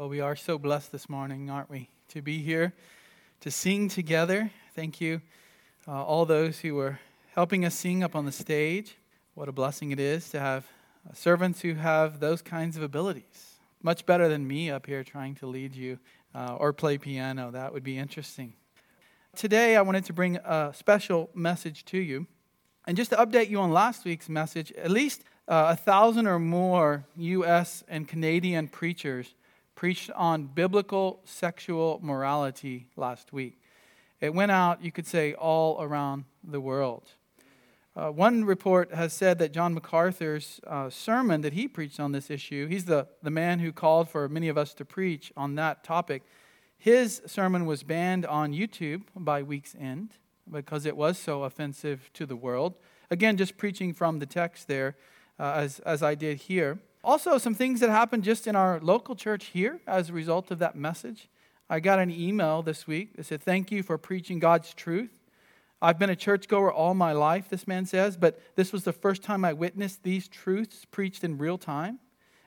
Well, we are so blessed this morning, aren't we, to be here, to sing together. Thank you, uh, all those who were helping us sing up on the stage. What a blessing it is to have uh, servants who have those kinds of abilities. Much better than me up here trying to lead you uh, or play piano. That would be interesting. Today, I wanted to bring a special message to you. And just to update you on last week's message, at least uh, a thousand or more U.S. and Canadian preachers preached on biblical sexual morality last week. It went out, you could say, all around the world. Uh, one report has said that John MacArthur's uh, sermon that he preached on this issue, he's the, the man who called for many of us to preach on that topic. His sermon was banned on YouTube by week's end because it was so offensive to the world. Again, just preaching from the text there, uh, as, as I did here. Also, some things that happened just in our local church here as a result of that message. I got an email this week that said, Thank you for preaching God's truth. I've been a churchgoer all my life, this man says, but this was the first time I witnessed these truths preached in real time,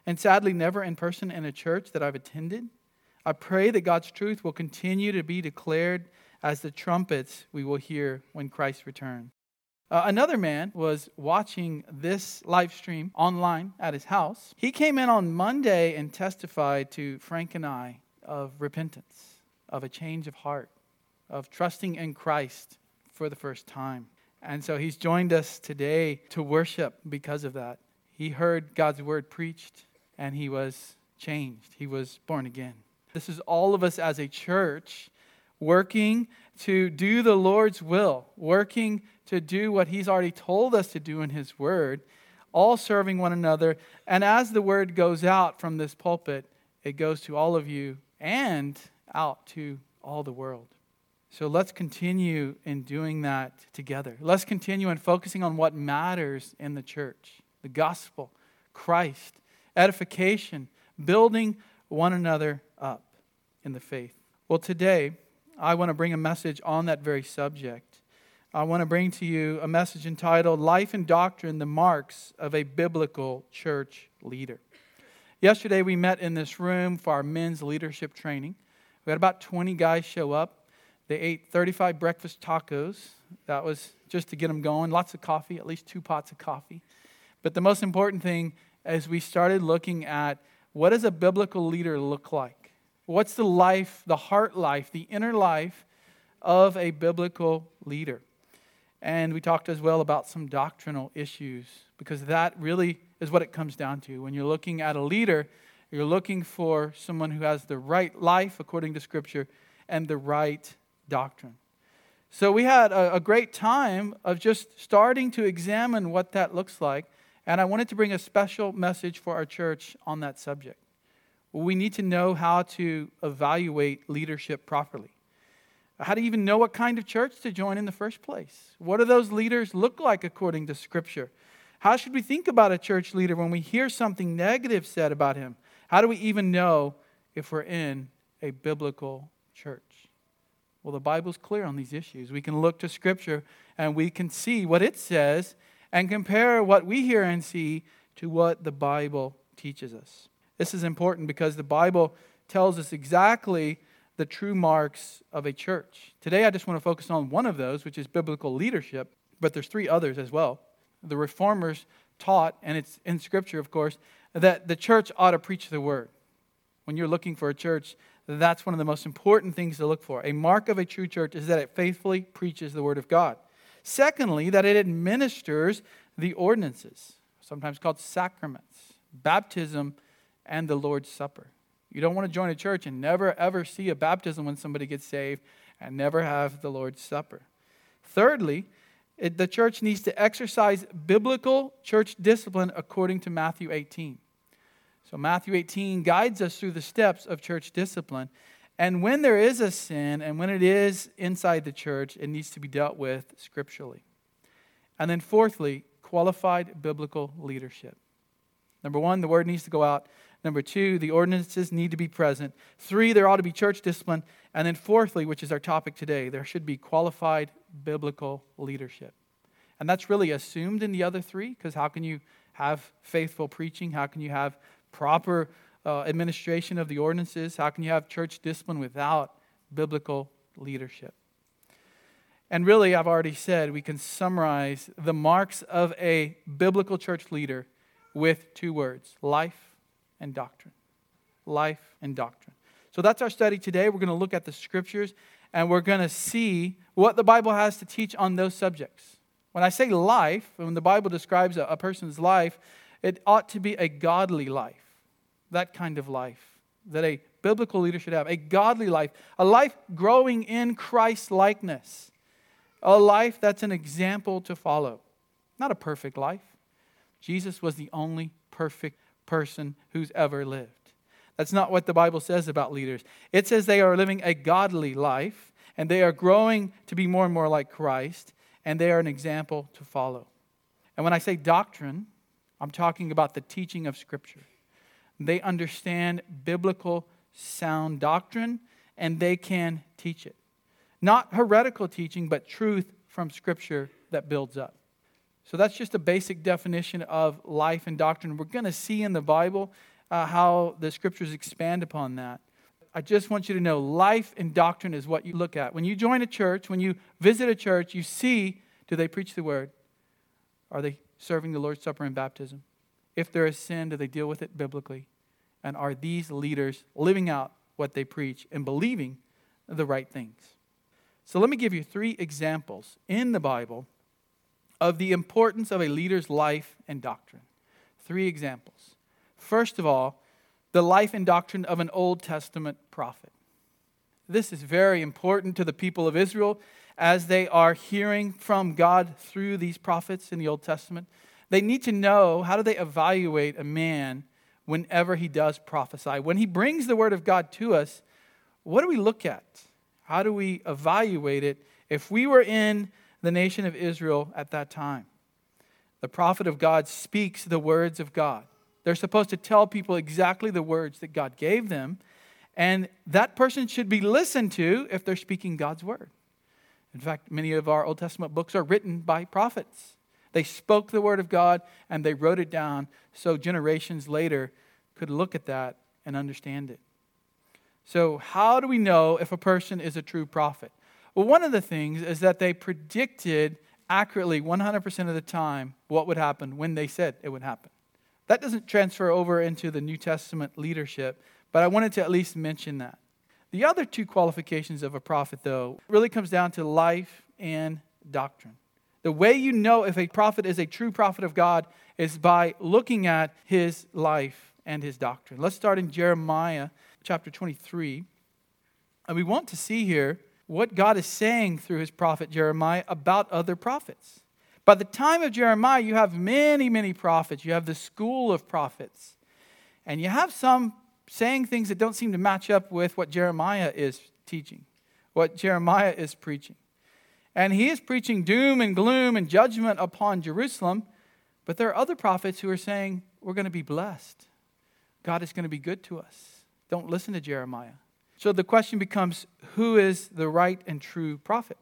and sadly, never in person in a church that I've attended. I pray that God's truth will continue to be declared as the trumpets we will hear when Christ returns. Uh, another man was watching this live stream online at his house. He came in on Monday and testified to Frank and I of repentance, of a change of heart, of trusting in Christ for the first time. And so he's joined us today to worship because of that. He heard God's word preached and he was changed. He was born again. This is all of us as a church working to do the Lord's will, working to do what He's already told us to do in His Word, all serving one another. And as the Word goes out from this pulpit, it goes to all of you and out to all the world. So let's continue in doing that together. Let's continue in focusing on what matters in the church the gospel, Christ, edification, building one another up in the faith. Well, today, I want to bring a message on that very subject. I want to bring to you a message entitled Life and Doctrine The Marks of a Biblical Church Leader. Yesterday, we met in this room for our men's leadership training. We had about 20 guys show up. They ate 35 breakfast tacos. That was just to get them going. Lots of coffee, at least two pots of coffee. But the most important thing is we started looking at what does a biblical leader look like? What's the life, the heart life, the inner life of a biblical leader? And we talked as well about some doctrinal issues because that really is what it comes down to. When you're looking at a leader, you're looking for someone who has the right life according to Scripture and the right doctrine. So we had a, a, great time of just starting to examine what that looks like. And I wanted to bring a special message for our church on that subject. We need to know how to evaluate leadership properly. How to even know what kind of church to join in the first place. What do those leaders look like according to Scripture? How should we think about a church leader when we hear something negative said about him? How do we even know if we're in a biblical church? Well, the Bible's clear on these issues. We can look to Scripture and we can see what it says and compare what we hear and see to what the Bible teaches us. This is important because the Bible tells us exactly the true marks of a church. Today, I just want to focus on one of those, which is biblical leadership, but there's three others as well. The reformers taught, and it's in Scripture, of course, that the church ought to preach the word. When you're looking for a church, that's one of the most important things to look for. A mark of a true church is that it faithfully preaches the word of God. Secondly, that it administers the ordinances, sometimes called sacraments. Baptism and the Lord's Supper. You don't want to join a church and never ever see a baptism when somebody gets saved and never have the Lord's Supper. Thirdly, it, the church needs to exercise biblical church discipline according to Matthew 18. So, Matthew 18 guides us through the steps of church discipline. And when there is a sin and when it is inside the church, it needs to be dealt with scripturally. And then, fourthly, qualified biblical leadership. Number one, the word needs to go out Number two, the ordinances need to be present. Three, there ought to be church discipline. And then, fourthly, which is our topic today, there should be qualified biblical leadership. And that's really assumed in the other three, because how can you have faithful preaching? How can you have proper uh, administration of the ordinances? How can you have church discipline without biblical leadership? And really, I've already said we can summarize the marks of a biblical church leader with two words life and doctrine. Life and doctrine. So that's our study today. We're going to look at the scriptures and we're going to see what the Bible has to teach on those subjects. When I say life, when the Bible describes a, person's life, it ought to be a godly life. That kind of life that a biblical leader should have. A godly life, a life growing in Christ likeness, a life that's an example to follow. Not a perfect life. Jesus was the only perfect person who's ever lived. That's not what the Bible says about leaders. It says they are living a godly life and they are growing to be more and more like Christ and they are an example to follow. And when I say doctrine, I'm talking about the teaching of Scripture. They understand biblical sound doctrine and they can teach it. Not heretical teaching, but truth from Scripture that builds up. So that's just a basic definition of life and doctrine. We're going to see in the Bible uh, how the Scriptures expand upon that. I just want you to know life and doctrine is what you look at. When you join a church, when you visit a church, you see do they preach the word? Are they serving the Lord's Supper and baptism? If there is sin, do they deal with it biblically? And are these leaders living out what they preach and believing the right things? So let me give you three examples in the Bible of the importance of a leader's life and doctrine. Three examples. First of all, the life and doctrine of an Old Testament prophet. This is very important to the people of Israel as they are hearing from God through these prophets in the Old Testament. They need to know how do they evaluate a man whenever he does prophesy. When he brings the word of God to us, what do we look at? How do we evaluate it if we were in the nation of Israel at that time? The prophet of God speaks the words of God. They're supposed to tell people exactly the words that God gave them, and that person should be listened to if they're speaking God's word. In fact, many of our Old Testament books are written by prophets. They spoke the word of God and they wrote it down so generations later could look at that and understand it. So, how do we know if a person is a true prophet? Well, one of the things is that they predicted accurately 100% of the time what would happen when they said it would happen. That doesn't transfer over into the New Testament leadership, but I wanted to at least mention that. The other two qualifications of a prophet, though, really comes down to life and doctrine. The way you know if a prophet is a true prophet of God is by looking at his life and his doctrine. Let's start in Jeremiah chapter 23. And we want to see here what God is saying through his prophet Jeremiah about other prophets. By the time of Jeremiah, you have many, many prophets. You have the school of prophets. And you have some saying things that don't seem to match up with what Jeremiah is teaching, what Jeremiah is preaching. And he is preaching doom and gloom and judgment upon Jerusalem, but there are other prophets who are saying, We're going to be blessed. God is going to be good to us. Don't listen to Jeremiah. So the question becomes who is the right and true prophet?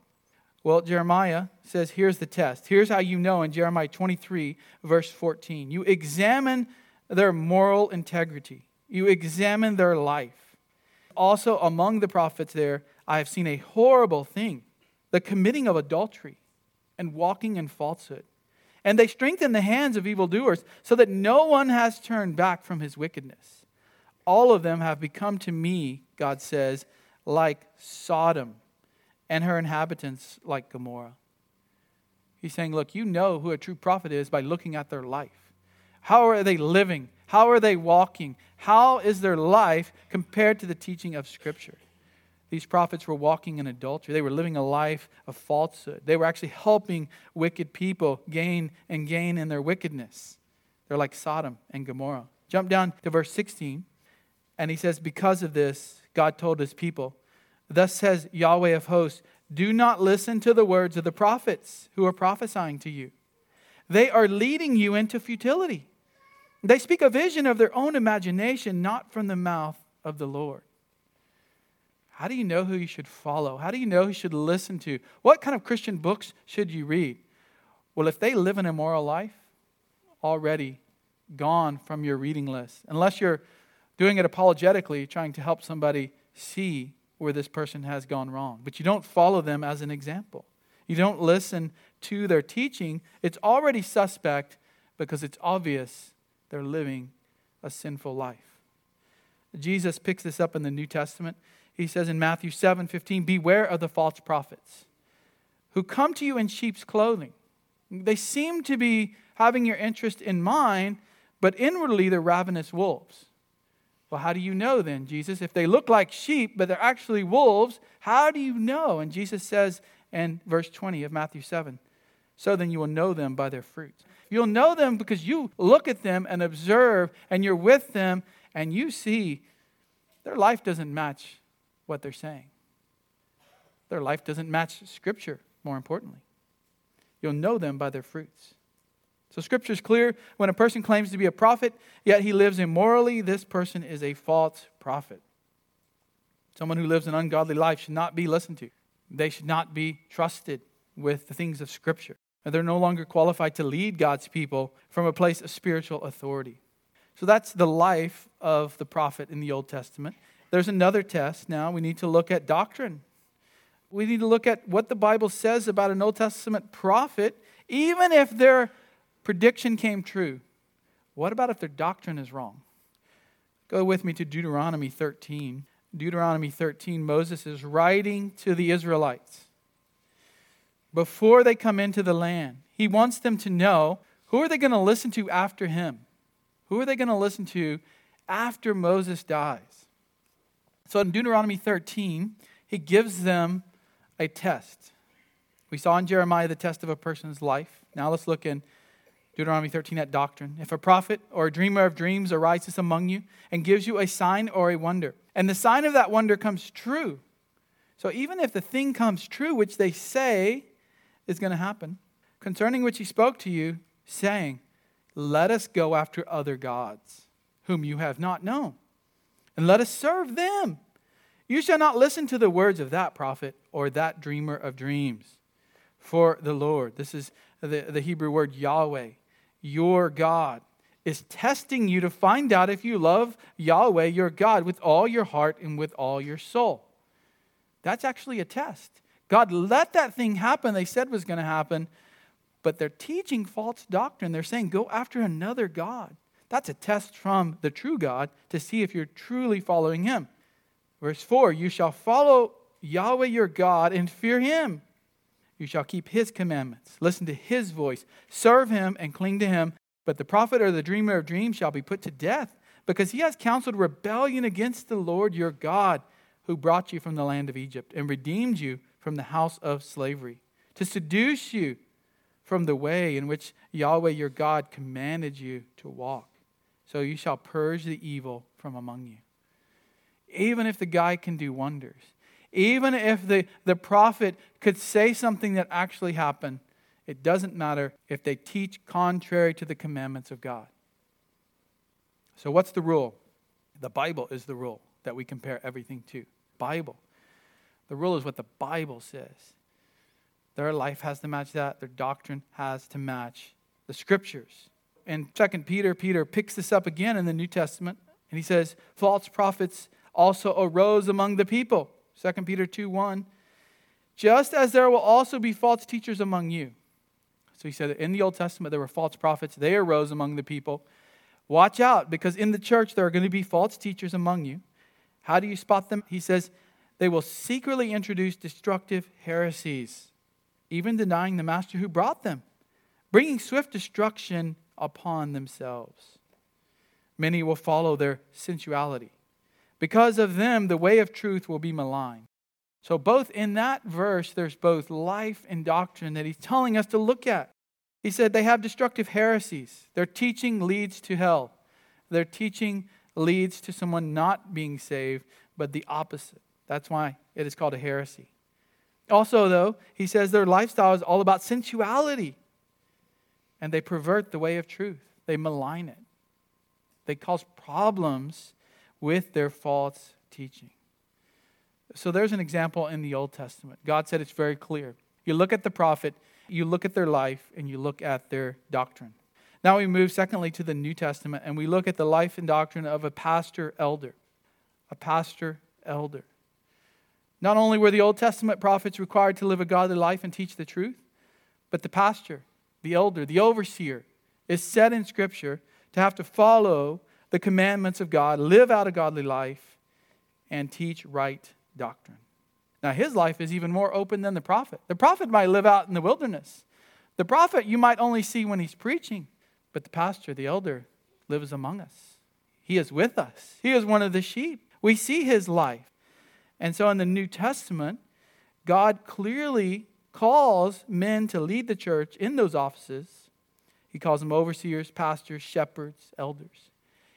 Well, Jeremiah says, here's the test. Here's how you know in Jeremiah 23, verse 14. You examine their moral integrity you examine their life. Also, among the prophets there, I have seen a horrible thing the committing of adultery and walking in falsehood. And they strengthen the hands of evildoers so that no one has turned back from his wickedness. All of them have become to me, God says, like Sodom, and her inhabitants like Gomorrah. He's saying, Look, you know who a true prophet is by looking at their life. How are they living? How are they walking? How is their life compared to the teaching of Scripture? These prophets were walking in adultery. They were living a life of falsehood. They were actually helping wicked people gain and gain in their wickedness. They're like Sodom and Gomorrah. Jump down to verse 16, and he says, Because of this, God told his people, Thus says Yahweh of hosts, do not listen to the words of the prophets who are prophesying to you. They are leading you into futility. They speak a vision of their own imagination, not from the mouth of the Lord. How do you know who you should follow? How do you know who you should listen to? What kind of Christian books should you read? Well, if they live an immoral life, already gone from your reading list. Unless you're doing it apologetically, trying to help somebody see where this person has gone wrong. But you don't follow them as an example. You don't listen to their teaching. It's already suspect because it's obvious they're living a sinful life. Jesus picks this up in the New Testament. He says in Matthew 7 15, Beware of the false prophets who come to you in sheep's clothing. They seem to be having your interest in mind, but inwardly they're ravenous wolves. Well, how do you know then, Jesus? If they look like sheep, but they're actually wolves, how do you know? And Jesus says in verse 20 of Matthew 7 So then you will know them by their fruits. You'll know them because you look at them and observe, and you're with them, and you see their life doesn't match what they're saying. Their life doesn't match Scripture, more importantly. You'll know them by their fruits. So, Scripture is clear. When a person claims to be a prophet, yet he lives immorally, this person is a false prophet. Someone who lives an ungodly life should not be listened to. They should not be trusted with the things of Scripture. They're no longer qualified to lead God's people from a place of spiritual authority. So that's the life of the prophet in the Old Testament. There's another test now. We need to look at doctrine. We need to look at what the Bible says about an Old Testament prophet, even if their prediction came true. What about if their doctrine is wrong? Go with me to Deuteronomy 13. Deuteronomy 13, Moses is writing to the Israelites before they come into the land. He wants them to know who are they going to listen to after him? Who are they going to listen to after Moses dies? So in Deuteronomy 13, he gives them a test. We saw in Jeremiah the test of a person's life. Now let's look in Deuteronomy 13 at doctrine. If a prophet or a dreamer of dreams arises among you and gives you a sign or a wonder, and the sign of that wonder comes true, so even if the thing comes true, which they say is going to happen, concerning which he spoke to you, saying, Let us go after other gods, whom you have not known, and let us serve them. You shall not listen to the words of that prophet or that dreamer of dreams. For the Lord, this is the, the Hebrew word Yahweh, your God, is testing you to find out if you love Yahweh, your God, with all your heart and with all your soul. That's actually a test. God let that thing happen they said was going to happen, but they're teaching false doctrine. They're saying, go after another God. That's a test from the true God to see if you're truly following Him. Verse 4 You shall follow Yahweh your God and fear Him. You shall keep his commandments, listen to his voice, serve him, and cling to him. But the prophet or the dreamer of dreams shall be put to death, because he has counseled rebellion against the Lord your God, who brought you from the land of Egypt and redeemed you from the house of slavery, to seduce you from the way in which Yahweh your God commanded you to walk. So you shall purge the evil from among you. Even if the guy can do wonders, even if the, the prophet could say something that actually happened, it doesn't matter if they teach contrary to the commandments of God. So, what's the rule? The Bible is the rule that we compare everything to. Bible. The rule is what the Bible says. Their life has to match that, their doctrine has to match the scriptures. In 2 Peter, Peter picks this up again in the New Testament, and he says, False prophets also arose among the people 2 Peter 2 1. Just as there will also be false teachers among you. So he said that in the Old Testament there were false prophets. They arose among the people. Watch out, because in the church there are going to be false teachers among you. How do you spot them? He says, they will secretly introduce destructive heresies, even denying the master who brought them, bringing swift destruction upon themselves. Many will follow their sensuality because of them, the way of truth will be maligned. So, both in that verse, there's both life and doctrine that he's telling us to look at. He said they have destructive heresies. Their teaching leads to hell. Their teaching leads to someone not being saved, but the opposite. That's why it is called a heresy. Also, though, he says their lifestyle is all about sensuality. And they pervert the way of truth, they malign it. They cause problems with their false teaching. So there's an example in the Old Testament. God said it's very clear. You look at the prophet, you look at their life, and you look at their doctrine. Now we move, secondly, to the New Testament, and we look at the life and doctrine of a pastor elder. A pastor elder. Not only were the Old Testament prophets required to live a godly life and teach the truth, but the pastor, the elder, the overseer is said in Scripture to have to follow the commandments of God, live out a godly life, and teach right doctrine. Now, his life is even more open than the prophet. The prophet might live out in the wilderness. The prophet you might only see when he's preaching, but the pastor, the elder, lives among us. He is with us, he is one of the sheep. We see his life. And so in the New Testament, God clearly calls men to lead the church in those offices. He calls them overseers, pastors, shepherds, elders.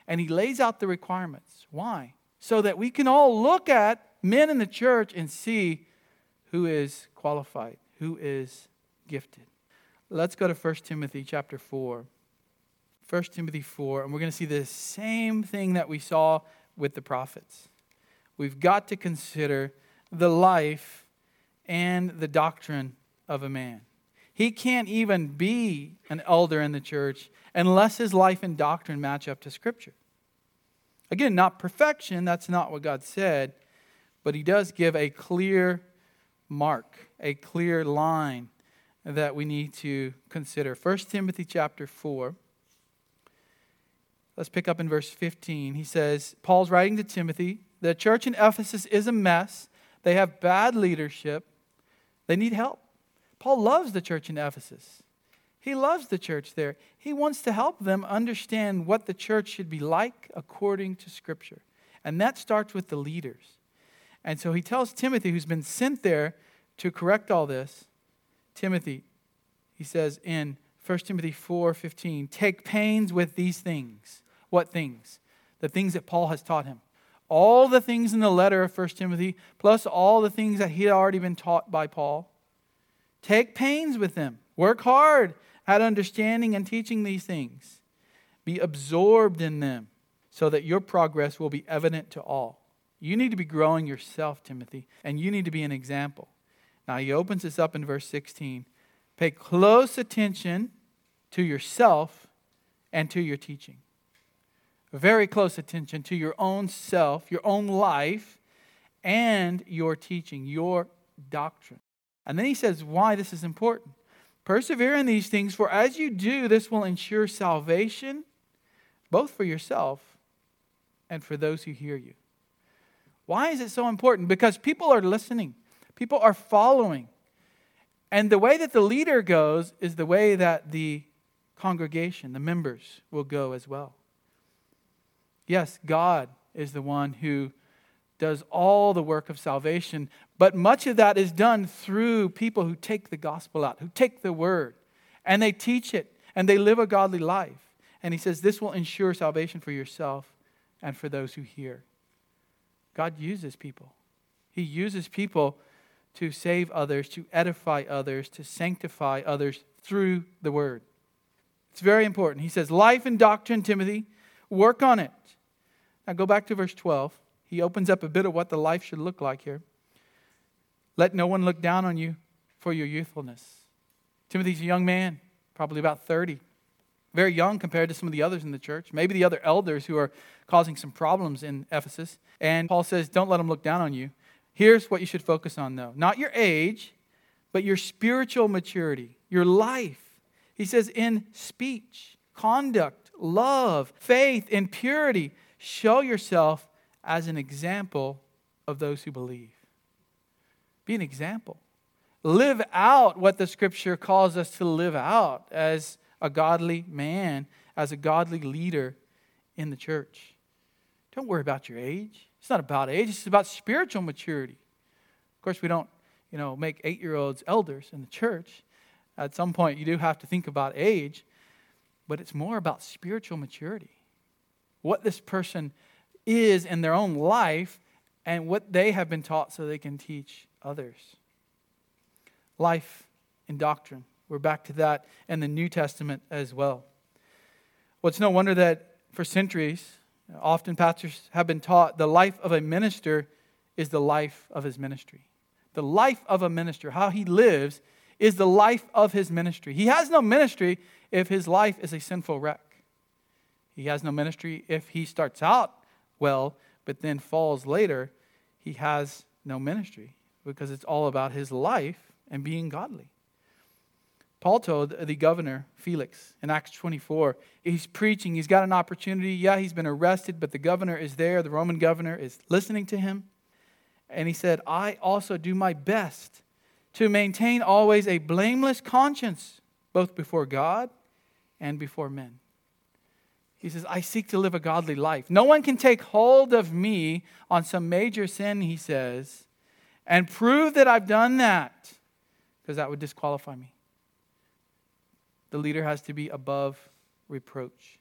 And he lays out the requirements. Why? So that we can all look at men in the church and see who is qualified, who is gifted. Let's go to 1 Timothy chapter 4. 1 Timothy 4, and we're going to see the same thing that we saw with the prophets. We've got to consider the life and the doctrine of a man. He can't even be an elder in the church unless his life and doctrine match up to Scripture. Again, not perfection, that's not what God said, but he does give a clear mark, a clear line that we need to consider. 1 Timothy chapter 4. Let's pick up in verse 15. He says, Paul's writing to Timothy, the church in Ephesus is a mess. They have bad leadership. They need help. Paul loves the church in Ephesus. He loves the church there. He wants to help them understand what the church should be like according to Scripture. And that starts with the leaders. And so he tells Timothy, who's been sent there to correct all this, Timothy, he says in 1 Timothy 4:15, take pains with these things. What things? The things that Paul has taught him. All the things in the letter of 1 Timothy, plus all the things that he had already been taught by Paul. Take pains with them. Work hard at understanding and teaching these things. Be absorbed in them so that your progress will be evident to all. You need to be growing yourself, Timothy, and you need to be an example. Now, he opens this up in verse 16. Pay close attention to yourself and to your teaching. Very close attention to your own self, your own life, and your teaching, your doctrine. And then he says why this is important. Persevere in these things, for as you do, this will ensure salvation, both for yourself and for those who hear you. Why is it so important? Because people are listening, people are following. And the way that the leader goes is the way that the congregation, the members, will go as well. Yes, God is the one who does all the work of salvation, but much of that is done through people who take the gospel out, who take the word, and they teach it, and they live a godly life. And he says, This will ensure salvation for yourself and for those who hear. God uses people. He uses people to save others, to edify others, to sanctify others through the word. It's very important. He says, Life and doctrine, Timothy, work on it. Now go back to verse 12. He opens up a bit of what the life should look like here. Let no one look down on you for your youthfulness. Timothy's a young man, probably about 30 very young compared to some of the others in the church, maybe the other elders who are causing some problems in Ephesus. And Paul says, Don't let them look down on you. Here's what you should focus on, though not your age, but your spiritual maturity, your life. He says, In speech, conduct, love, faith, and purity, show yourself as an example of those who believe. Be an example. Live out what the scripture calls us to live out as a godly man, as a godly leader in the church. Don't worry about your age. It's not about age, it's about spiritual maturity. Of course, we don't, you know, make eight year olds elders in the church. At some point, you do have to think about age, but it's more about spiritual maturity. What this person is in their own life and what they have been taught so they can teach others. Life and doctrine. We're back to that in the New Testament as well. Well, it's no wonder that for centuries, often pastors have been taught the life of a minister is the life of his ministry. The life of a minister, how he lives, is the life of his ministry. He has no ministry if his life is a sinful wreck. He has no ministry if he starts out well, but then falls later. He has no ministry because it's all about his life and being godly. Paul told the governor, Felix, in Acts 24, he's preaching, he's got an opportunity. Yeah, he's been arrested, but the governor is there. The Roman governor is listening to him. And he said, I also do my best to maintain always a blameless conscience, both before God and before men. He says, I seek to live a godly life. No one can take hold of me on some major sin, he says, and prove that I've done that, because that would disqualify me. The leader has to be above reproach.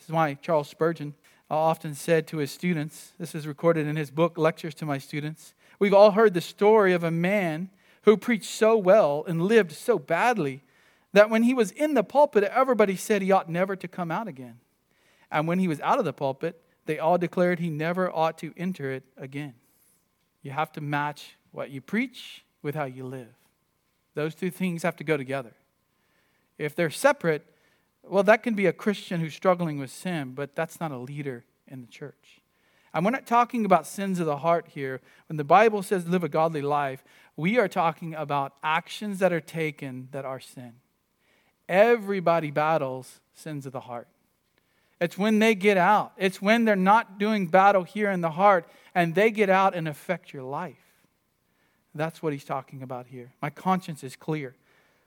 This is why Charles Spurgeon uh, often said to his students, this is recorded in his book, Lectures to My Students. We've all heard the story of a man who preached so well and lived so badly that when he was in the pulpit, everybody said he ought never to come out again. And when he was out of the pulpit, they all declared he never ought to enter it again. You have to match what you preach with how you live. Those two things have to go together. If they're separate, well, that can be a Christian who's struggling with sin, but that's not a leader in the church. And we're not talking about sins of the heart here. When the Bible says live a godly life, we are talking about actions that are taken that are sin. Everybody battles sins of the heart. It's when they get out, it's when they're not doing battle here in the heart and they get out and affect your life. That's what he's talking about here. My conscience is clear.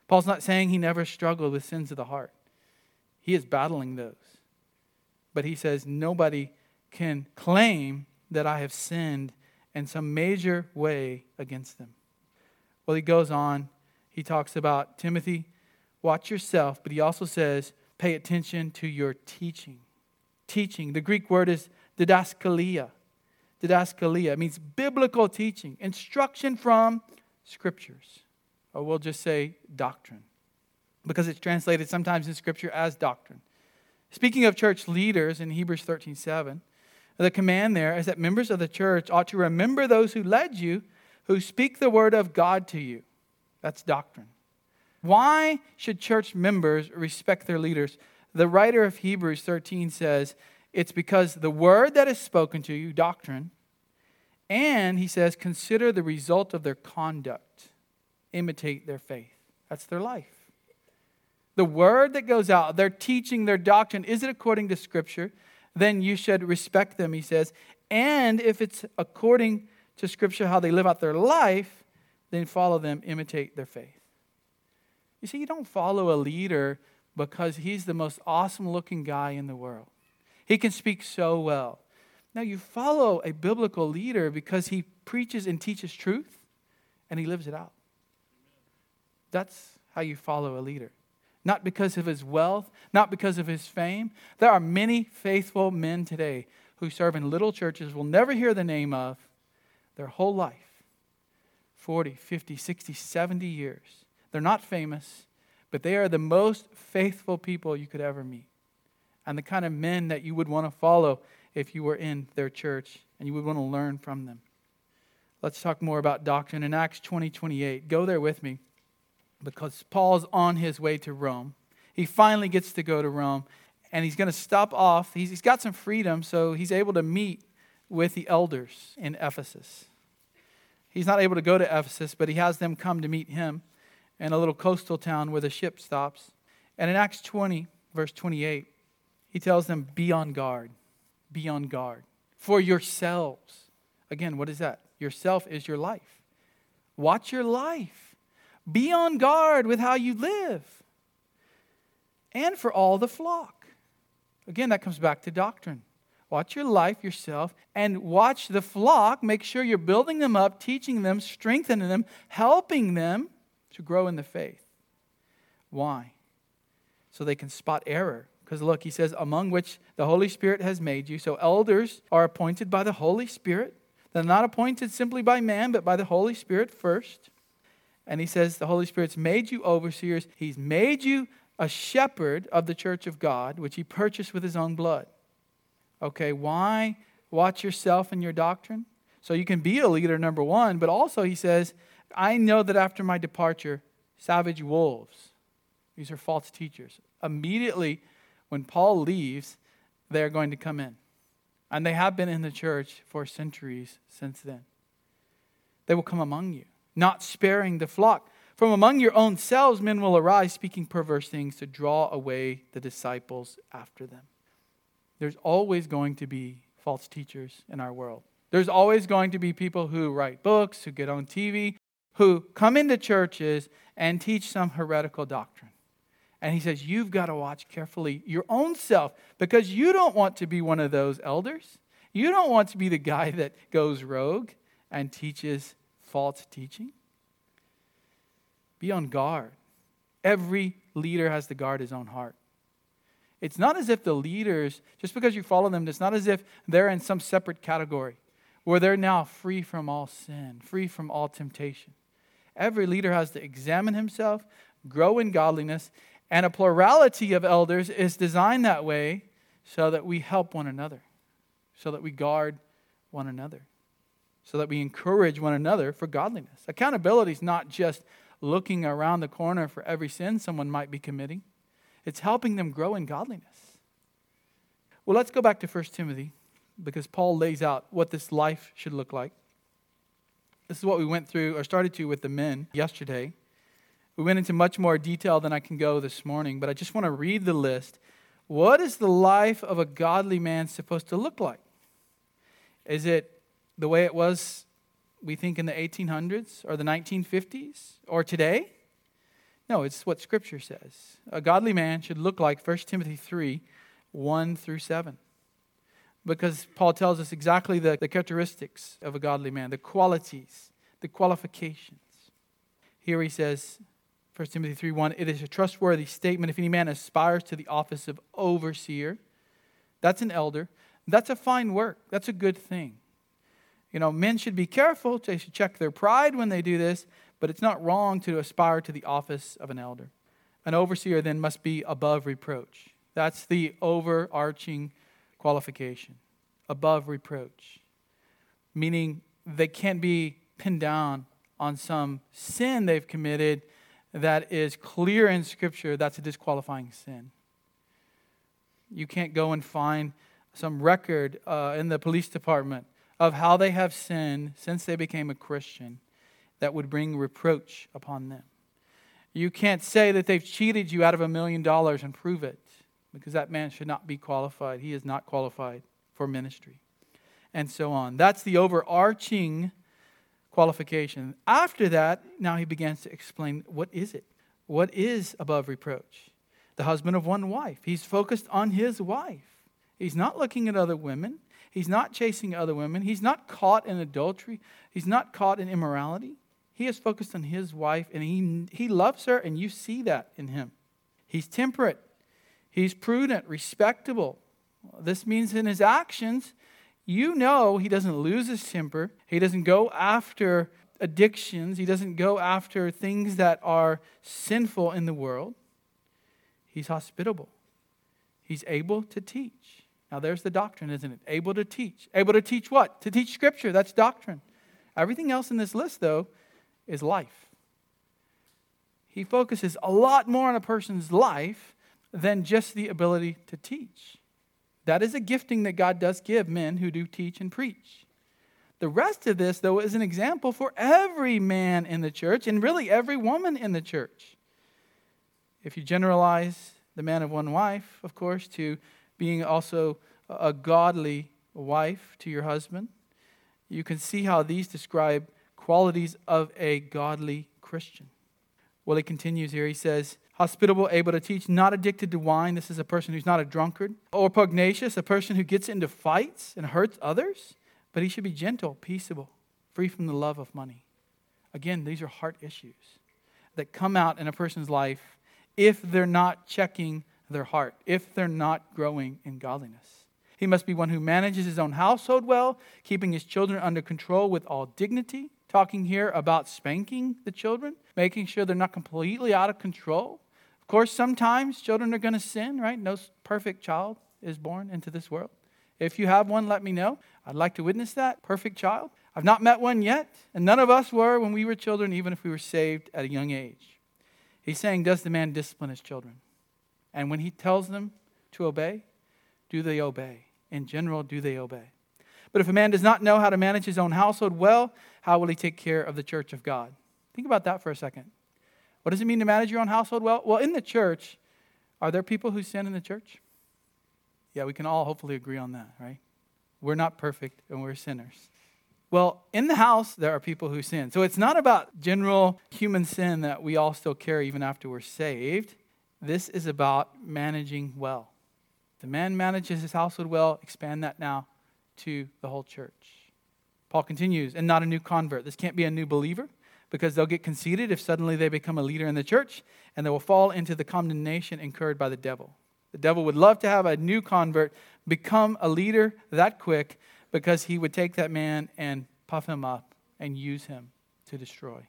Paul's not saying he never struggled with sins of the heart. He is battling those. But he says, nobody can claim that I have sinned in some major way against them. Well, he goes on. He talks about Timothy, watch yourself, but he also says, pay attention to your teaching. Teaching. The Greek word is didaskalia. Didaskalia means biblical teaching, instruction from scriptures. Or we'll just say doctrine because it's translated sometimes in Scripture as doctrine. Speaking of church leaders in Hebrews 13 7, the command there is that members of the church ought to remember those who led you, who speak the word of God to you. That's doctrine. Why should church members respect their leaders? The writer of Hebrews 13 says, It's because the word that is spoken to you, doctrine, and he says, consider the result of their conduct, imitate their faith. That's their life. The word that goes out, their teaching, their doctrine, is it according to Scripture? Then you should respect them, he says. And if it's according to Scripture how they live out their life, then follow them, imitate their faith. You see, you don't follow a leader because he's the most awesome looking guy in the world. He can speak so well. Now, you follow a biblical leader because he preaches and teaches truth and he lives it out. That's how you follow a leader not because of his wealth, not because of his fame. There are many faithful men today who serve in little churches, will never hear the name of their whole life 40, 50, 60, 70 years. They're not famous, but they are the most faithful people you could ever meet. And the kind of men that you would want to follow if you were in their church and you would want to learn from them. Let's talk more about doctrine in Acts 20 28. Go there with me because Paul's on his way to Rome. He finally gets to go to Rome and he's going to stop off. He's, he's got some freedom, so he's able to meet with the elders in Ephesus. He's not able to go to Ephesus, but he has them come to meet him in a little coastal town where the ship stops. And in Acts 20, verse 28, he tells them, Be on guard. Be on guard for yourselves. Again, what is that? Yourself is your life. Watch your life. Be on guard with how you live and for all the flock. Again, that comes back to doctrine. Watch your life yourself and watch the flock. Make sure you're building them up, teaching them, strengthening them, helping them to grow in the faith. Why? So they can spot error. Because look, he says, among which the Holy Spirit has made you. So elders are appointed by the Holy Spirit. They're not appointed simply by man, but by the Holy Spirit first. And he says the Holy Spirit's made you overseers. He's made you a shepherd of the church of God, which he purchased with his own blood. Okay, why watch yourself and your doctrine? So you can be a leader, number one, but also he says, I know that after my departure, savage wolves, these are false teachers, immediately when Paul leaves, they're going to come in. And they have been in the church for centuries since then. They will come among you, not sparing the flock. From among your own selves, men will arise, speaking perverse things to draw away the disciples after them. There's always going to be false teachers in our world. There's always going to be people who write books, who get on TV, who come into churches and teach some heretical doctrine. And he says, You've got to watch carefully your own self because you don't want to be one of those elders. You don't want to be the guy that goes rogue and teaches false teaching. Be on guard. Every leader has to guard his own heart. It's not as if the leaders, just because you follow them, it's not as if they're in some separate category where they're now free from all sin, free from all temptation. Every leader has to examine himself, grow in godliness, and a plurality of elders is designed that way so that we help one another, so that we guard one another, so that we encourage one another for godliness. Accountability is not just looking around the corner for every sin someone might be committing, it's helping them grow in godliness. Well, let's go back to 1 Timothy because Paul lays out what this life should look like. This is what we went through or started to with the men yesterday. We went into much more detail than I can go this morning, but I just want to read the list. What is the life of a godly man supposed to look like? Is it the way it was, we think, in the 1800s or the 1950s or today? No, it's what Scripture says. A godly man should look like 1 Timothy 3 1 through 7. Because Paul tells us exactly the, the characteristics of a godly man, the qualities, the qualifications. Here he says, 1 Timothy 3 1, it is a trustworthy statement if any man aspires to the office of overseer. That's an elder. That's a fine work. That's a good thing. You know, men should be careful. They should check their pride when they do this, but it's not wrong to aspire to the office of an elder. An overseer then must be above reproach. That's the overarching qualification above reproach, meaning they can't be pinned down on some sin they've committed that is clear in Scripture, that's a disqualifying sin. You can't go and find some record uh, in the police department of how they have sinned since they became a Christian that would bring reproach upon them. You can't say that they've cheated you out of a million dollars and prove it because that man should not be qualified. He is not qualified for ministry. And so on. That's the overarching qualification. After that, now he begins to explain what is it? What is above reproach? The husband of one wife. He's focused on his wife. He's not looking at other women. He's not chasing other women. He's not caught in adultery. He's not caught in immorality. He is focused on his wife and he, he loves her, and you see that in him. He's temperate. He's prudent, respectable. This means in his actions, you know he doesn't lose his temper. He doesn't go after addictions. He doesn't go after things that are sinful in the world. He's hospitable. He's able to teach. Now, there's the doctrine, isn't it? Able to teach. Able to teach what? To teach Scripture. That's doctrine. Everything else in this list, though, is life. He focuses a lot more on a person's life than just the ability to teach. That is a gifting that God does give men who do teach and preach. The rest of this, though, is an example for every man in the church and really every woman in the church. If you generalize the man of one wife, of course, to being also a godly wife to your husband, you can see how these describe qualities of a godly Christian. Well, he continues here. He says, hospitable, able to teach, not addicted to wine. This is a person who's not a drunkard. Or pugnacious, a person who gets into fights and hurts others. But he should be gentle, peaceable, free from the love of money. Again, these are heart issues that come out in a person's life if they're not checking their heart, if they're not growing in godliness. He must be one who manages his own household well, keeping his children under control with all dignity. Talking here about spanking the children, making sure they're not completely out of control. Of course, sometimes children are going to sin, right? No perfect child is born into this world. If you have one, let me know. I'd like to witness that perfect child. I've not met one yet, and none of us were when we were children, even if we were saved at a young age. He's saying, Does the man discipline his children? And when he tells them to obey, do they obey? In general, do they obey? But if a man does not know how to manage his own household well, how will he take care of the church of God? Think about that for a second. What does it mean to manage your own household well? Well, in the church, are there people who sin in the church? Yeah, we can all hopefully agree on that, right? We're not perfect and we're sinners. Well, in the house, there are people who sin. So it's not about general human sin that we all still carry even after we're saved. This is about managing well. The man manages his household well, expand that now to the whole church. Paul continues, and not a new convert. This can't be a new believer because they'll get conceited if suddenly they become a leader in the church and they will fall into the condemnation incurred by the devil. The devil would love to have a new convert become a leader that quick because he would take that man and puff him up and use him to destroy.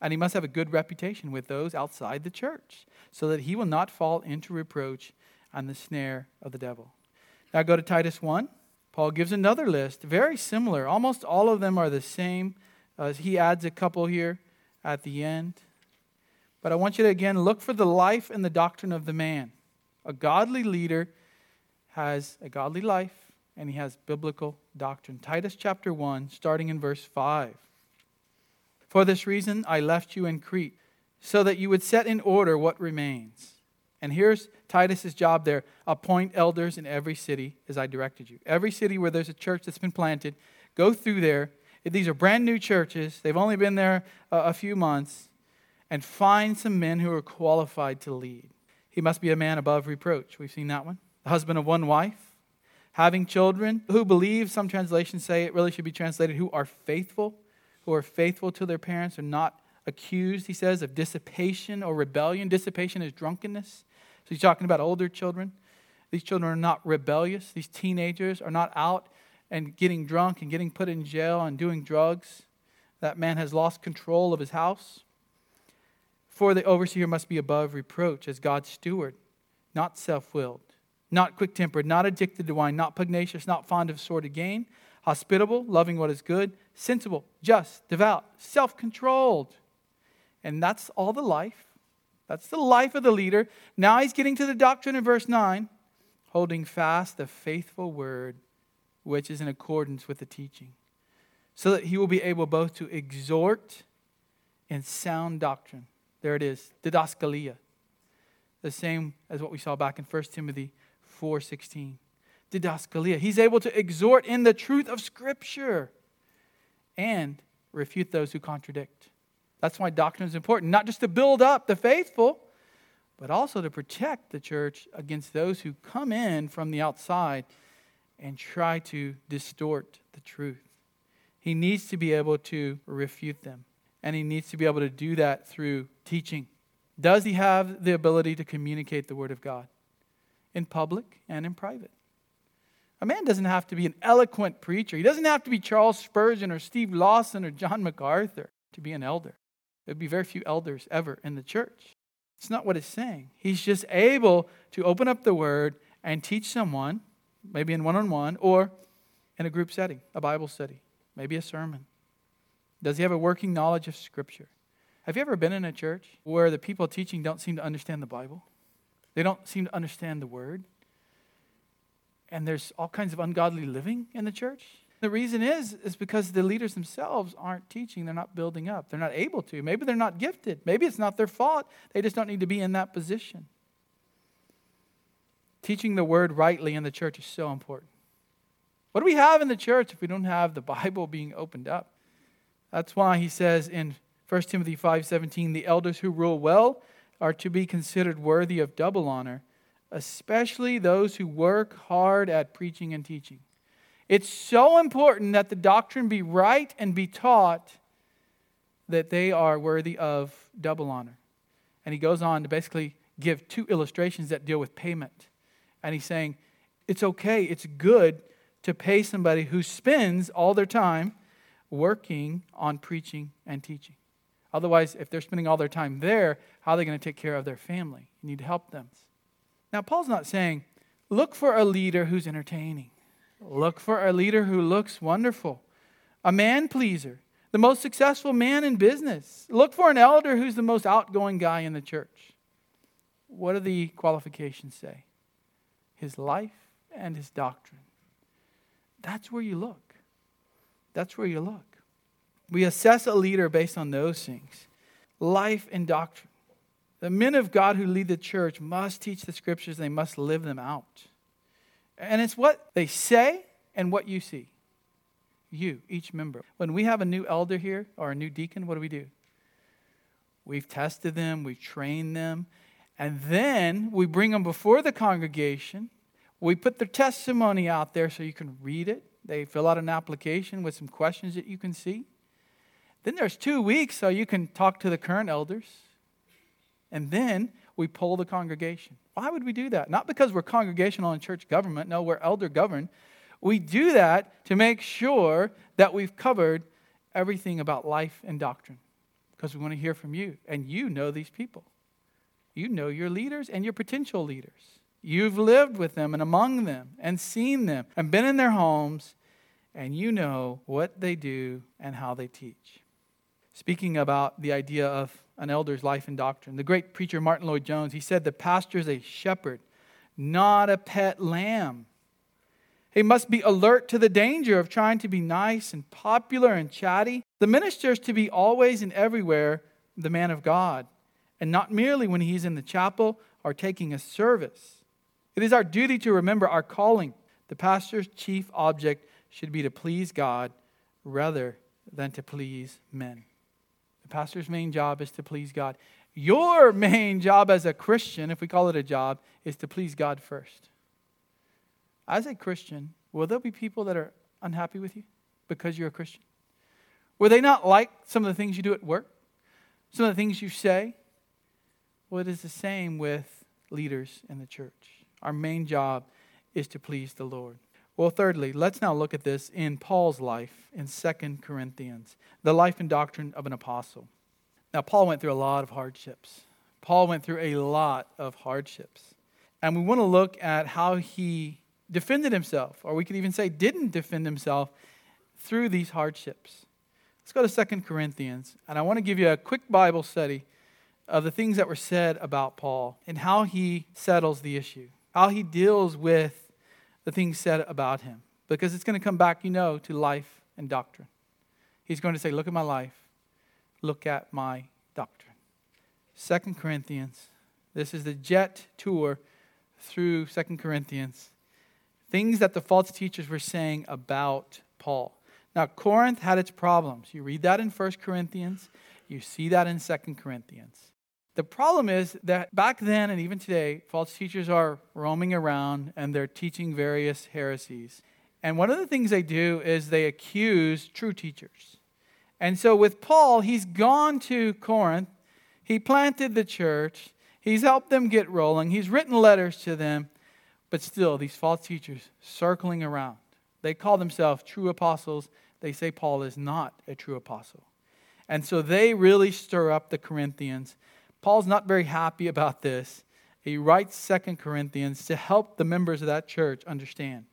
And he must have a good reputation with those outside the church so that he will not fall into reproach and the snare of the devil. Now go to Titus 1. Paul gives another list, very similar. Almost all of them are the same. Uh, he adds a couple here at the end. But I want you to again look for the life and the doctrine of the man. A godly leader has a godly life and he has biblical doctrine. Titus chapter 1, starting in verse 5. For this reason I left you in Crete, so that you would set in order what remains. And here's Titus's job there appoint elders in every city as I directed you. Every city where there's a church that's been planted, go through there. These are brand new churches, they've only been there a few months, and find some men who are qualified to lead. He must be a man above reproach. We've seen that one. The husband of one wife having children who believe, some translations say it really should be translated, who are faithful, who are faithful to their parents, are not accused, he says, of dissipation or rebellion. Dissipation is drunkenness. So he's talking about older children. These children are not rebellious. These teenagers are not out and getting drunk and getting put in jail and doing drugs. That man has lost control of his house. For the overseer must be above reproach as God's steward, not self willed not quick tempered, not addicted to wine, not pugnacious, not fond of sordid gain, hospitable, loving what is good, sensible, just, devout, self controlled. And that's all the life. That's the life of the leader. Now he's getting to the doctrine in verse 9 holding fast the faithful word which is in accordance with the teaching, so that he will be able both to exhort in sound doctrine. There it is, didaskalia. The same as what we saw back in 1 Timothy 4:16. Didaskalia. He's able to exhort in the truth of Scripture and refute those who contradict. That's why doctrine is important, not just to build up the faithful, but also to protect the church against those who come in from the outside and try to distort the truth. He needs to be able to refute them, and he needs to be able to do that through teaching. Does he have the ability to communicate the Word of God? in public and in private. A man doesn't have to be an eloquent preacher. He doesn't have to be Charles Spurgeon or Steve Lawson or John MacArthur to be an elder. There would be very few elders ever in the church. It's not what it's saying. He's just able to open up the word and teach someone, maybe in one on one or in a group setting, a Bible study, maybe a sermon. Does he have a working knowledge of Scripture? Have you ever been in a church where the people teaching don't seem to understand the Bible? They don't seem to understand the word. And there's all kinds of ungodly living in the church. The reason is is because the leaders themselves aren't teaching, they're not building up. They're not able to. Maybe they're not gifted. Maybe it's not their fault. They just don't need to be in that position. Teaching the word rightly in the church is so important. What do we have in the church if we don't have the Bible being opened up? That's why he says in 1 Timothy 5:17, the elders who rule well are to be considered worthy of double honor, especially those who work hard at preaching and teaching. It's so important that the doctrine be right and be taught that they are worthy of double honor. And he goes on to basically give two illustrations that deal with payment. And he's saying it's okay, it's good to pay somebody who spends all their time working on preaching and teaching. Otherwise, if they're spending all their time there, how are they going to take care of their family? You need to help them. Now, Paul's not saying, look for a leader who's entertaining, look for a leader who looks wonderful. a man pleaser, the most successful man in business. Look for an elder who's the most outgoing guy in the church. What do the qualifications say? His life and his doctrine. That's where you look. That's where you look. We assess a leader based on those things life and doctrine. The men of God who lead the church must teach the scriptures, they must live them out. And it's what they say and what you see. You, each member. When we have a new elder here or a new deacon, what do we do? We've tested them, we've trained them, and then we bring them before the congregation. We put their testimony out there so you can read it. They fill out an application with some questions that you can see. Then there's two weeks so you can talk to the current elders. And then we poll the congregation. Why would we do that? Not because we're congregational in church government. No, we're elder governed. We do that to make sure that we've covered everything about life and doctrine because we want to hear from you. And you know these people. You know your leaders and your potential leaders. You've lived with them and among them and seen them and been in their homes, and you know what they do and how they teach. Speaking about the idea of an elder's life and doctrine, the great preacher Martyn Lloyd-Jones, he said the pastor is a shepherd, not a pet lamb. He must be alert to the danger of trying to be nice and popular and chatty. The minister is to be always and everywhere the man of God, and not merely when he's in the chapel or taking a service. It is our duty to remember our calling. The pastor's chief object should be to please God rather than to please men. The pastor's main job is to please God. Your main job as a Christian, if we call it a job, is to please God first. As a Christian, will there be people that are unhappy with you because you're a Christian? Will they not like some of the things you do at work? Some of the things you say? Well, it is the same with leaders in the church. Our main job is to please the Lord. Well, thirdly, let's now look at this in Paul's life in 2 Corinthians, the life and doctrine of an apostle. Now, Paul went through a lot of hardships. Paul went through a lot of hardships. And we want to look at how he defended himself, or we could even say didn't defend himself through these hardships. Let's go to 2 Corinthians, and I want to give you a quick Bible study of the things that were said about Paul and how he settles the issue, how he deals with the things said about him. Because it's going to come back, you know, to life and doctrine. He's going to say, Look at my life, look at my doctrine. Second Corinthians. This is the jet tour through Second Corinthians. Things that the false teachers were saying about Paul. Now, Corinth had its problems. You read that in First Corinthians, you see that in Second Corinthians. The problem is that back then and even today, false teachers are roaming around and they're teaching various heresies. And one of the things they do is they accuse true teachers. And so with Paul, he's gone to Corinth, he planted the church, he's helped them get rolling, he's written letters to them, but still, these false teachers circling around. They call themselves true apostles. They say Paul is not a true apostle. And so they really stir up the Corinthians Paul's not very happy about this. He writes Second Corinthians to help the members of that church understand.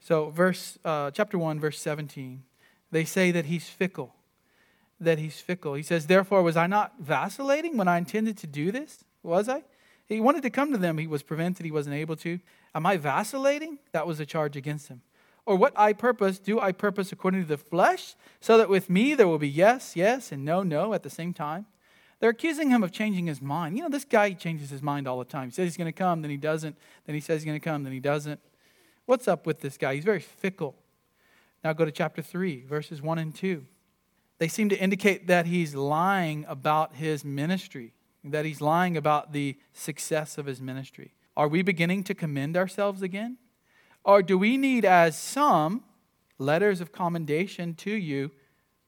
So, verse, uh, chapter 1, verse 17, they say that he's fickle. That he's fickle. He says, Therefore, was I not vacillating when I intended to do this? Was I? He wanted to come to them. He was prevented. He wasn't able to. Am I vacillating? That was a charge against him. Or what I purpose, do I purpose according to the flesh, so that with me there will be yes, yes, and no, no at the same time? They're accusing him of changing his mind. You know, this guy changes his mind all the time. He says he's going to come, then he doesn't. Then he says he's going to come, then he doesn't. What's up with this guy? He's very fickle. Now go to chapter 3, verses 1 and 2. They seem to indicate that he's lying about his ministry, that he's lying about the success of his ministry. Are we beginning to commend ourselves again? Or do we need, as some, letters of commendation to you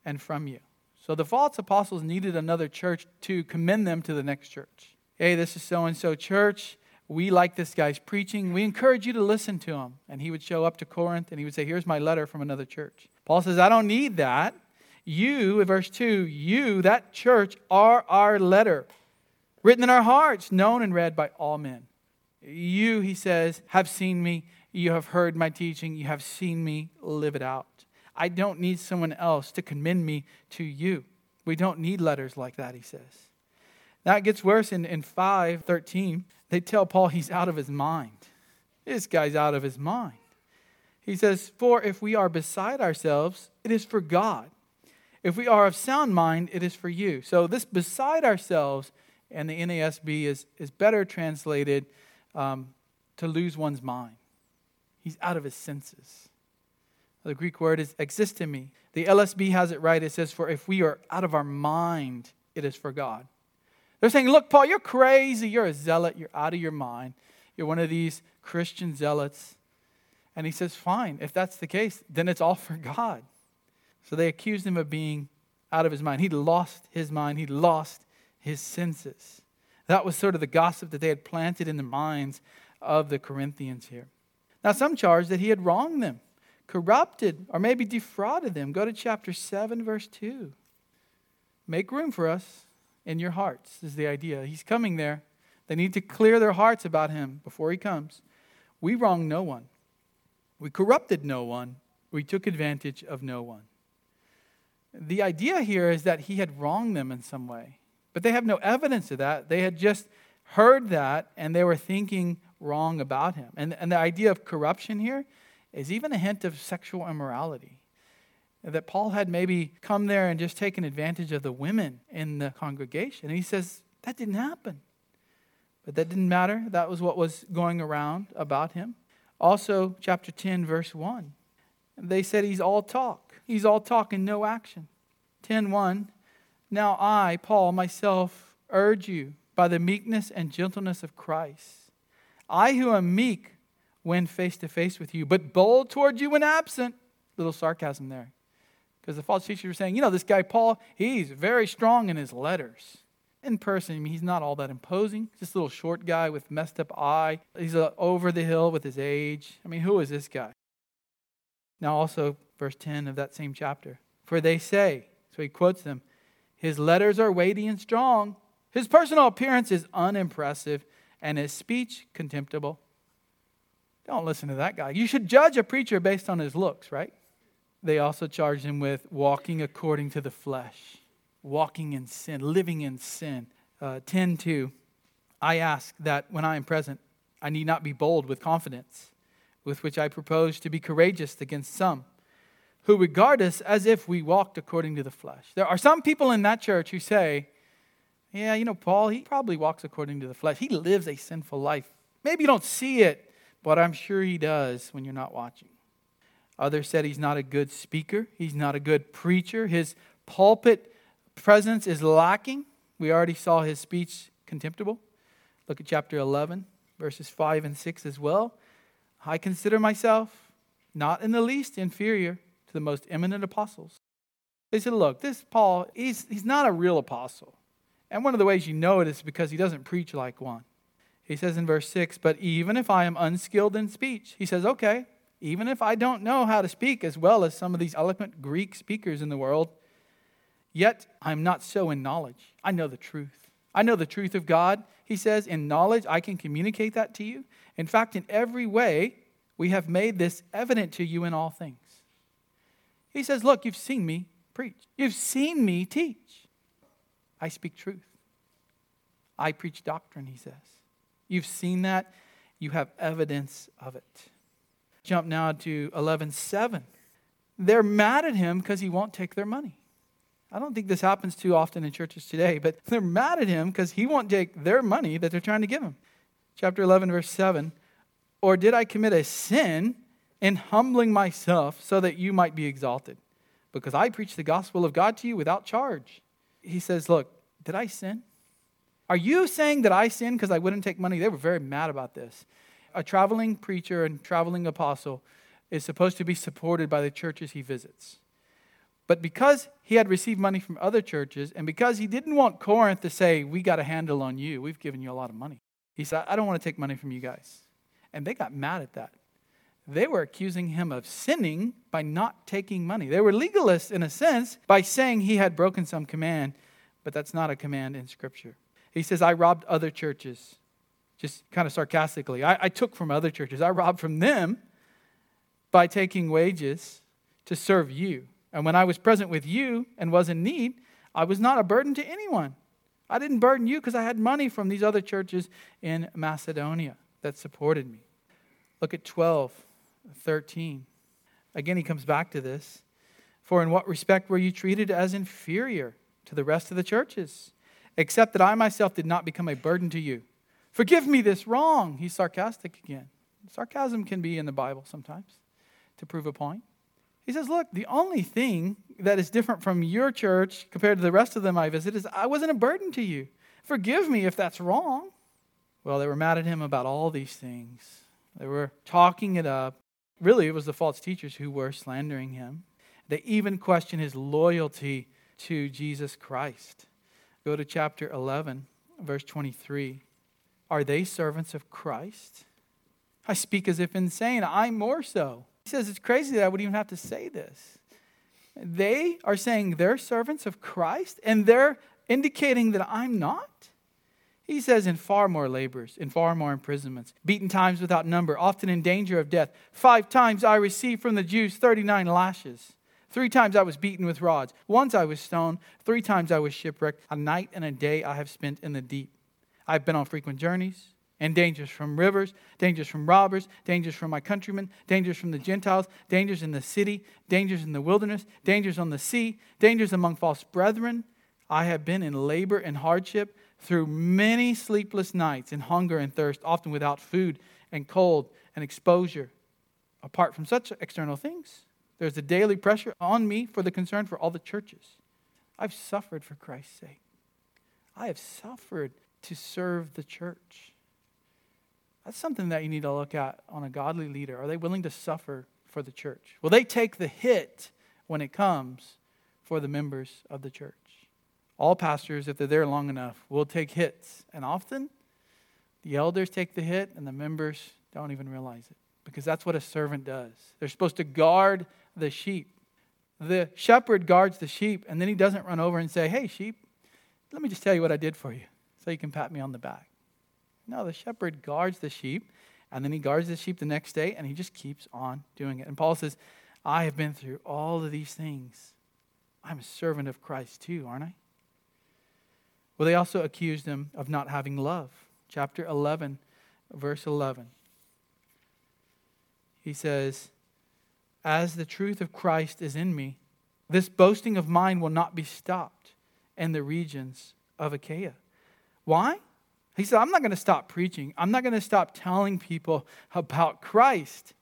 and from you? So the false apostles needed another church to commend them to the next church. Hey, this is so and so church. We like this guy's preaching. We encourage you to listen to him. And he would show up to Corinth and he would say, Here's my letter from another church. Paul says, I don't need that. You, verse 2, you, that church, are our letter, written in our hearts, known and read by all men. You, he says, have seen me. You have heard my teaching. You have seen me live it out. I don't need someone else to commend me to you. We don't need letters like that, he says. Now it gets worse in, in 513. They tell Paul he's out of his mind. This guy's out of his mind. He says, For if we are beside ourselves, it is for God. If we are of sound mind, it is for you. So this beside ourselves and the NASB is, is better translated um, to lose one's mind. He's out of his senses. The Greek word is existemi. The LSB has it right. It says, For if we are out of our mind, it is for God. They're saying, Look, Paul, you're crazy. You're a zealot. You're out of your mind. You're one of these Christian zealots. And he says, Fine, if that's the case, then it's all for God. So they accused him of being out of his mind. He'd lost his mind, he'd lost his senses. That was sort of the gossip that they had planted in the minds of the Corinthians here. Now, some charged that he had wronged them, corrupted, or maybe defrauded them. Go to chapter 7, verse 2. Make room for us in your hearts, is the idea. He's coming there. They need to clear their hearts about him before he comes. We wronged no one, we corrupted no one, we took advantage of no one. The idea here is that he had wronged them in some way. But they have no evidence of that. They had just heard that and they were thinking wrong about him. And, and the idea of corruption here is even a hint of sexual immorality. That Paul had maybe come there and just taken advantage of the women in the congregation. And he says, that didn't happen. But that didn't matter. That was what was going around about him. Also, chapter 10, verse 1. They said he's all talk. He's all talk and no action. 10:1 Now I, Paul, myself urge you by the meekness and gentleness of Christ. I who am meek when face to face with you, but bold toward you when absent. Little sarcasm there. Because the false teachers were saying, you know, this guy Paul, he's very strong in his letters. In person, I mean, he's not all that imposing. Just a little short guy with messed up eye. He's uh, over the hill with his age. I mean, who is this guy? Now, also, verse 10 of that same chapter. For they say, so he quotes them, his letters are weighty and strong. His personal appearance is unimpressive, and his speech contemptible. Don't listen to that guy. You should judge a preacher based on his looks, right? They also charged him with walking according to the flesh, walking in sin, living in sin. Uh, 10 2. I ask that when I am present, I need not be bold with confidence, with which I propose to be courageous against some who regard us as if we walked according to the flesh. There are some people in that church who say, yeah, you know, Paul, he probably walks according to the flesh. He lives a sinful life. Maybe you don't see it, but I'm sure he does when you're not watching. Others said he's not a good speaker, he's not a good preacher. His pulpit presence is lacking. We already saw his speech contemptible. Look at chapter 11, verses 5 and 6 as well. I consider myself not in the least inferior to the most eminent apostles. They said, Look, this Paul, he's, he's not a real apostle. And one of the ways you know it is because he doesn't preach like one. He says in verse 6, But even if I am unskilled in speech, he says, Okay, even if I don't know how to speak as well as some of these eloquent Greek speakers in the world, yet I'm not so in knowledge. I know the truth. I know the truth of God. He says, In knowledge, I can communicate that to you. In fact, in every way, we have made this evident to you in all things. He says, Look, you've seen me preach, you've seen me teach. I speak truth. I preach doctrine, he says. You've seen that. You have evidence of it. Jump now to 11:7. They're mad at him because he won't take their money. I don't think this happens too often in churches today, but they're mad at him because he won't take their money that they're trying to give him. Chapter 11, verse 7. Or did I commit a sin in humbling myself so that you might be exalted? Because I preach the gospel of God to you without charge he says, Look, did I sin? Are you saying that I sinned because I wouldn't take money? They were very mad about this. A traveling preacher and traveling apostle is supposed to be supported by the churches he visits. But because he had received money from other churches, and because he didn't want Corinth to say, We got a handle on you, we've given you a lot of money, he said, I don't want to take money from you guys. And they got mad at that. They were accusing him of sinning by not taking money. They were legalists in a sense by saying he had broken some command, but that's not a command in Scripture. He says, I robbed other churches, just kind of sarcastically. I, I took from other churches, I robbed from them by taking wages to serve you. And when I was present with you and was in need, I was not a burden to anyone. I didn't burden you because I had money from these other churches in Macedonia that supported me. Look at 12, 13. Again, he comes back to this. For in what respect were you treated as inferior to the rest of the churches? Except that I myself did not become a burden to you. Forgive me this wrong. He's sarcastic again. Sarcasm can be in the Bible sometimes to prove a point. He says, Look, the only thing that is different from your church compared to the rest of them I visit is I wasn't a burden to you. Forgive me if that's wrong. Well, they were mad at him about all these things. They were talking it up. Really, it was the false teachers who were slandering him. They even questioned his loyalty to Jesus Christ. Go to chapter 11, verse 23. Are they servants of Christ? I speak as if insane. I'm more so. He says it's crazy that I would even have to say this. They are saying they're servants of Christ and they're indicating that I'm not. He says, in far more labors, in far more imprisonments, beaten times without number, often in danger of death. Five times I received from the Jews 39 lashes. Three times I was beaten with rods. Once I was stoned. Three times I was shipwrecked. A night and a day I have spent in the deep. I've been on frequent journeys and dangers from rivers, dangers from robbers, dangers from my countrymen, dangers from the Gentiles, dangers in the city, dangers in the wilderness, dangers on the sea, dangers among false brethren. I have been in labor and hardship through many sleepless nights in hunger and thirst, often without food and cold and exposure. Apart from such external things, there's a daily pressure on me for the concern for all the churches. I've suffered for Christ's sake. I have suffered to serve the church. That's something that you need to look at on a godly leader. Are they willing to suffer for the church? Will they take the hit when it comes for the members of the church? All pastors, if they're there long enough, will take hits. And often, the elders take the hit and the members don't even realize it because that's what a servant does. They're supposed to guard the sheep. The shepherd guards the sheep, and then he doesn't run over and say, Hey, sheep, let me just tell you what I did for you so you can pat me on the back. No, the shepherd guards the sheep, and then he guards the sheep the next day, and he just keeps on doing it. And Paul says, I have been through all of these things. I'm a servant of Christ too, aren't I? Well, they also accused him of not having love. Chapter 11, verse 11. He says, As the truth of Christ is in me, this boasting of mine will not be stopped in the regions of Achaia. Why? He said, I'm not going to stop preaching. I'm not going to stop telling people about Christ.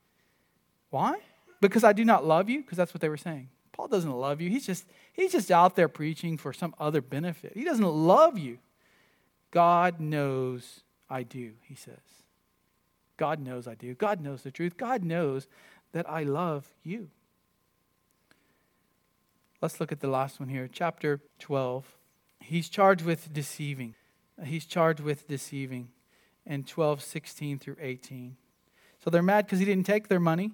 Why? Because I do not love you? Because that's what they were saying. Paul doesn't love you. He's just, he's just out there preaching for some other benefit. He doesn't love you. God knows I do, he says. God knows I do. God knows the truth. God knows that I love you. Let's look at the last one here, chapter 12. He's charged with deceiving he's charged with deceiving in 12, 16 through 18. So they're mad because he didn't take their money.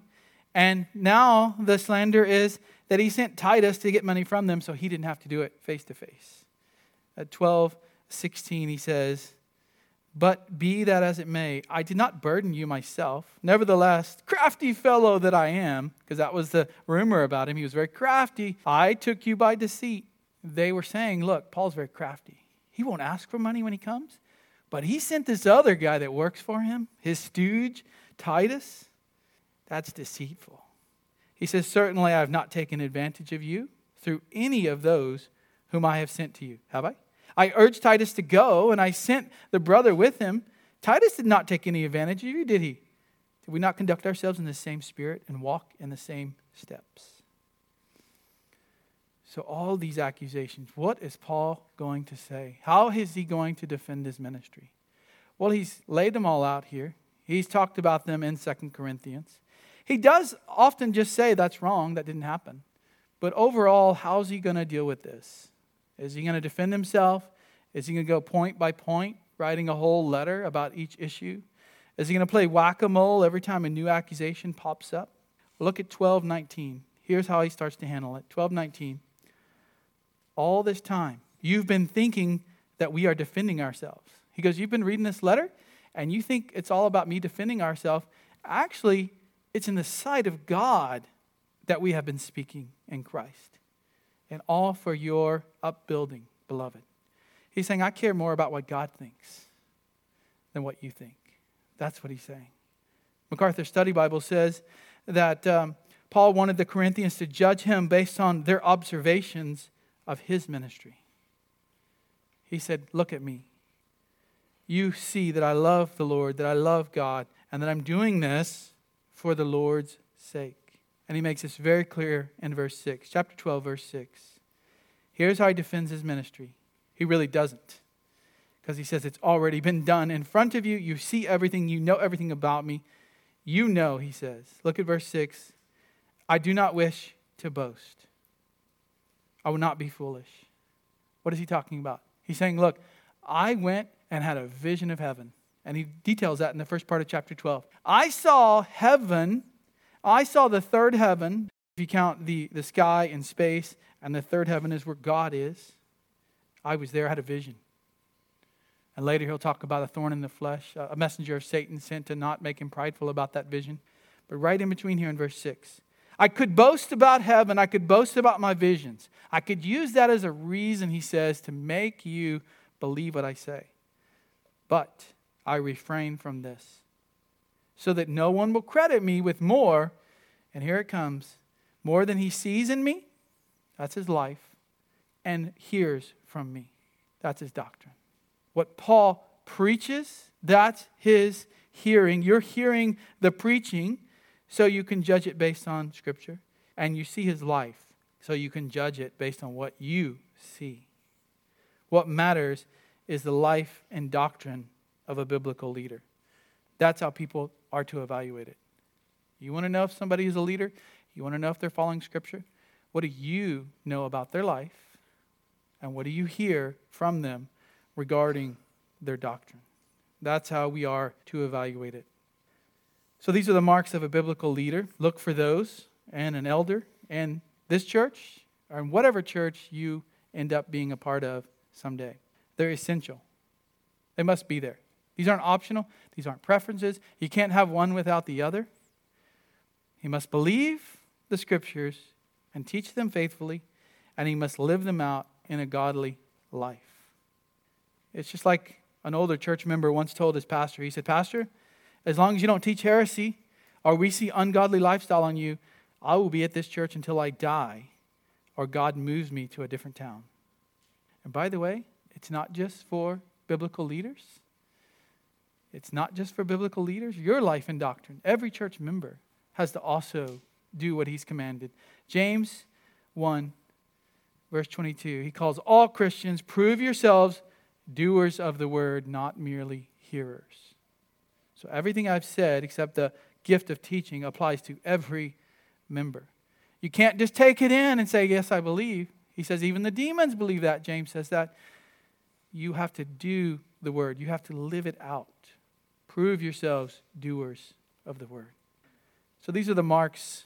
And now the slander is that he sent Titus to get money from them so he didn't have to do it face to face. At 12, 16, he says, But be that as it may, I did not burden you myself. Nevertheless, crafty fellow that I am, because that was the rumor about him, he was very crafty. I took you by deceit. They were saying, Look, Paul's very crafty. He won't ask for money when he comes. But he sent this other guy that works for him, his stooge, Titus. That's deceitful. He says, Certainly I have not taken advantage of you through any of those whom I have sent to you. Have I? I urged Titus to go, and I sent the brother with him. Titus did not take any advantage of you, did he? Did we not conduct ourselves in the same spirit and walk in the same steps? So, all these accusations, what is Paul going to say? How is he going to defend his ministry? Well, he's laid them all out here. He's talked about them in Second Corinthians. He does often just say, that's wrong, that didn't happen. But overall, how's he going to deal with this? Is he going to defend himself? Is he going to go point by point, writing a whole letter about each issue? Is he going to play whack a mole every time a new accusation pops up? Look at 1219. Here's how he starts to handle it 1219 all this time, you've been thinking that we are defending ourselves. He goes, You've been reading this letter and you think it's all about me defending ourselves. Actually, it's in the sight of God that we have been speaking in Christ, and all for your upbuilding, beloved. He's saying, I care more about what God thinks than what you think. That's what he's saying. MacArthur Study Bible says that um, Paul wanted the Corinthians to judge him based on their observations of his ministry. He said, Look at me. You see that I love the Lord, that I love God, and that I'm doing this for the Lord's sake. And he makes this very clear in verse 6, chapter 12, verse 6. Here's how he defends his ministry. He really doesn't. Because he says, It's already been done in front of you. You see everything. You know everything about me. You know, he says. Look at verse 6. I do not wish to boast. I will not be foolish. What is he talking about? He's saying, Look, I went and had a vision of heaven. And he details that in the first part of chapter 12. I saw heaven I saw the third heaven, if you count the, the sky and space, and the third heaven is where God is. I was there, I had a vision. And later he'll talk about a thorn in the flesh, a messenger of Satan sent to not make him prideful about that vision. But right in between here in verse 6, I could boast about heaven, I could boast about my visions. I could use that as a reason, he says, to make you believe what I say. But I refrain from this so that no one will credit me with more. And here it comes more than he sees in me, that's his life, and hears from me. That's his doctrine. What Paul preaches, that's his hearing. You're hearing the preaching, so you can judge it based on Scripture. And you see his life, so you can judge it based on what you see. What matters is the life and doctrine of a biblical leader. That's how people are to evaluate it. You want to know if somebody is a leader? You want to know if they're following Scripture? What do you know about their life? And what do you hear from them regarding their doctrine? That's how we are to evaluate it. So these are the marks of a biblical leader. Look for those and an elder and this church or in whatever church you end up being a part of someday. They're essential. They must be there. These aren't optional, these aren't preferences. You can't have one without the other. He must believe the scriptures and teach them faithfully, and he must live them out in a godly life. It's just like an older church member once told his pastor. He said, Pastor, as long as you don't teach heresy or we see ungodly lifestyle on you, I will be at this church until I die or God moves me to a different town. And by the way, it's not just for biblical leaders, it's not just for biblical leaders, your life and doctrine. Every church member has to also do what he's commanded. James 1, verse 22, he calls all Christians, prove yourselves doers of the word, not merely hearers. So everything I've said, except the gift of teaching, applies to every member. You can't just take it in and say, Yes, I believe. He says, Even the demons believe that. James says that. You have to do the word, you have to live it out. Prove yourselves doers of the word. So these are the marks.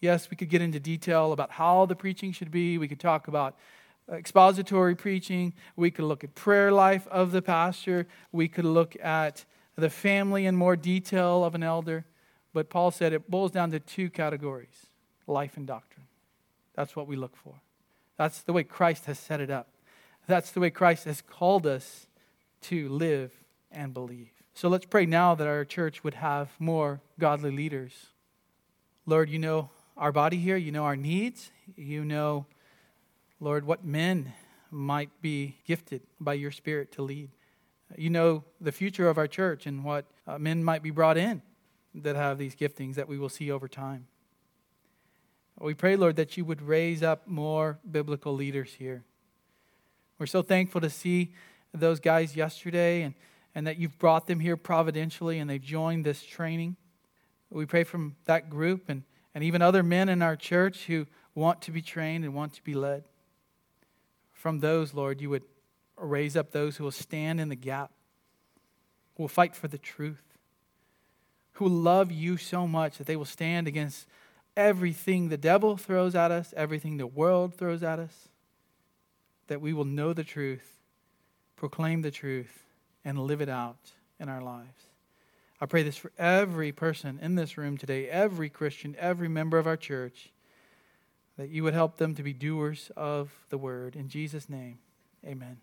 Yes, we could get into detail about how the preaching should be. We could talk about expository preaching. We could look at prayer life of the pastor. We could look at the family in more detail of an elder. But Paul said it boils down to two categories life and doctrine. That's what we look for. That's the way Christ has set it up. That's the way Christ has called us to live and believe. So let's pray now that our church would have more godly leaders. Lord, you know our body here, you know our needs, you know, Lord, what men might be gifted by your Spirit to lead. You know the future of our church and what uh, men might be brought in that have these giftings that we will see over time. We pray, Lord, that you would raise up more biblical leaders here. We're so thankful to see those guys yesterday and and that you've brought them here providentially and they've joined this training. We pray from that group and, and even other men in our church who want to be trained and want to be led. From those, Lord, you would raise up those who will stand in the gap, who will fight for the truth, who love you so much that they will stand against everything the devil throws at us, everything the world throws at us, that we will know the truth, proclaim the truth, and live it out in our lives. I pray this for every person in this room today, every Christian, every member of our church, that you would help them to be doers of the word. In Jesus' name, amen.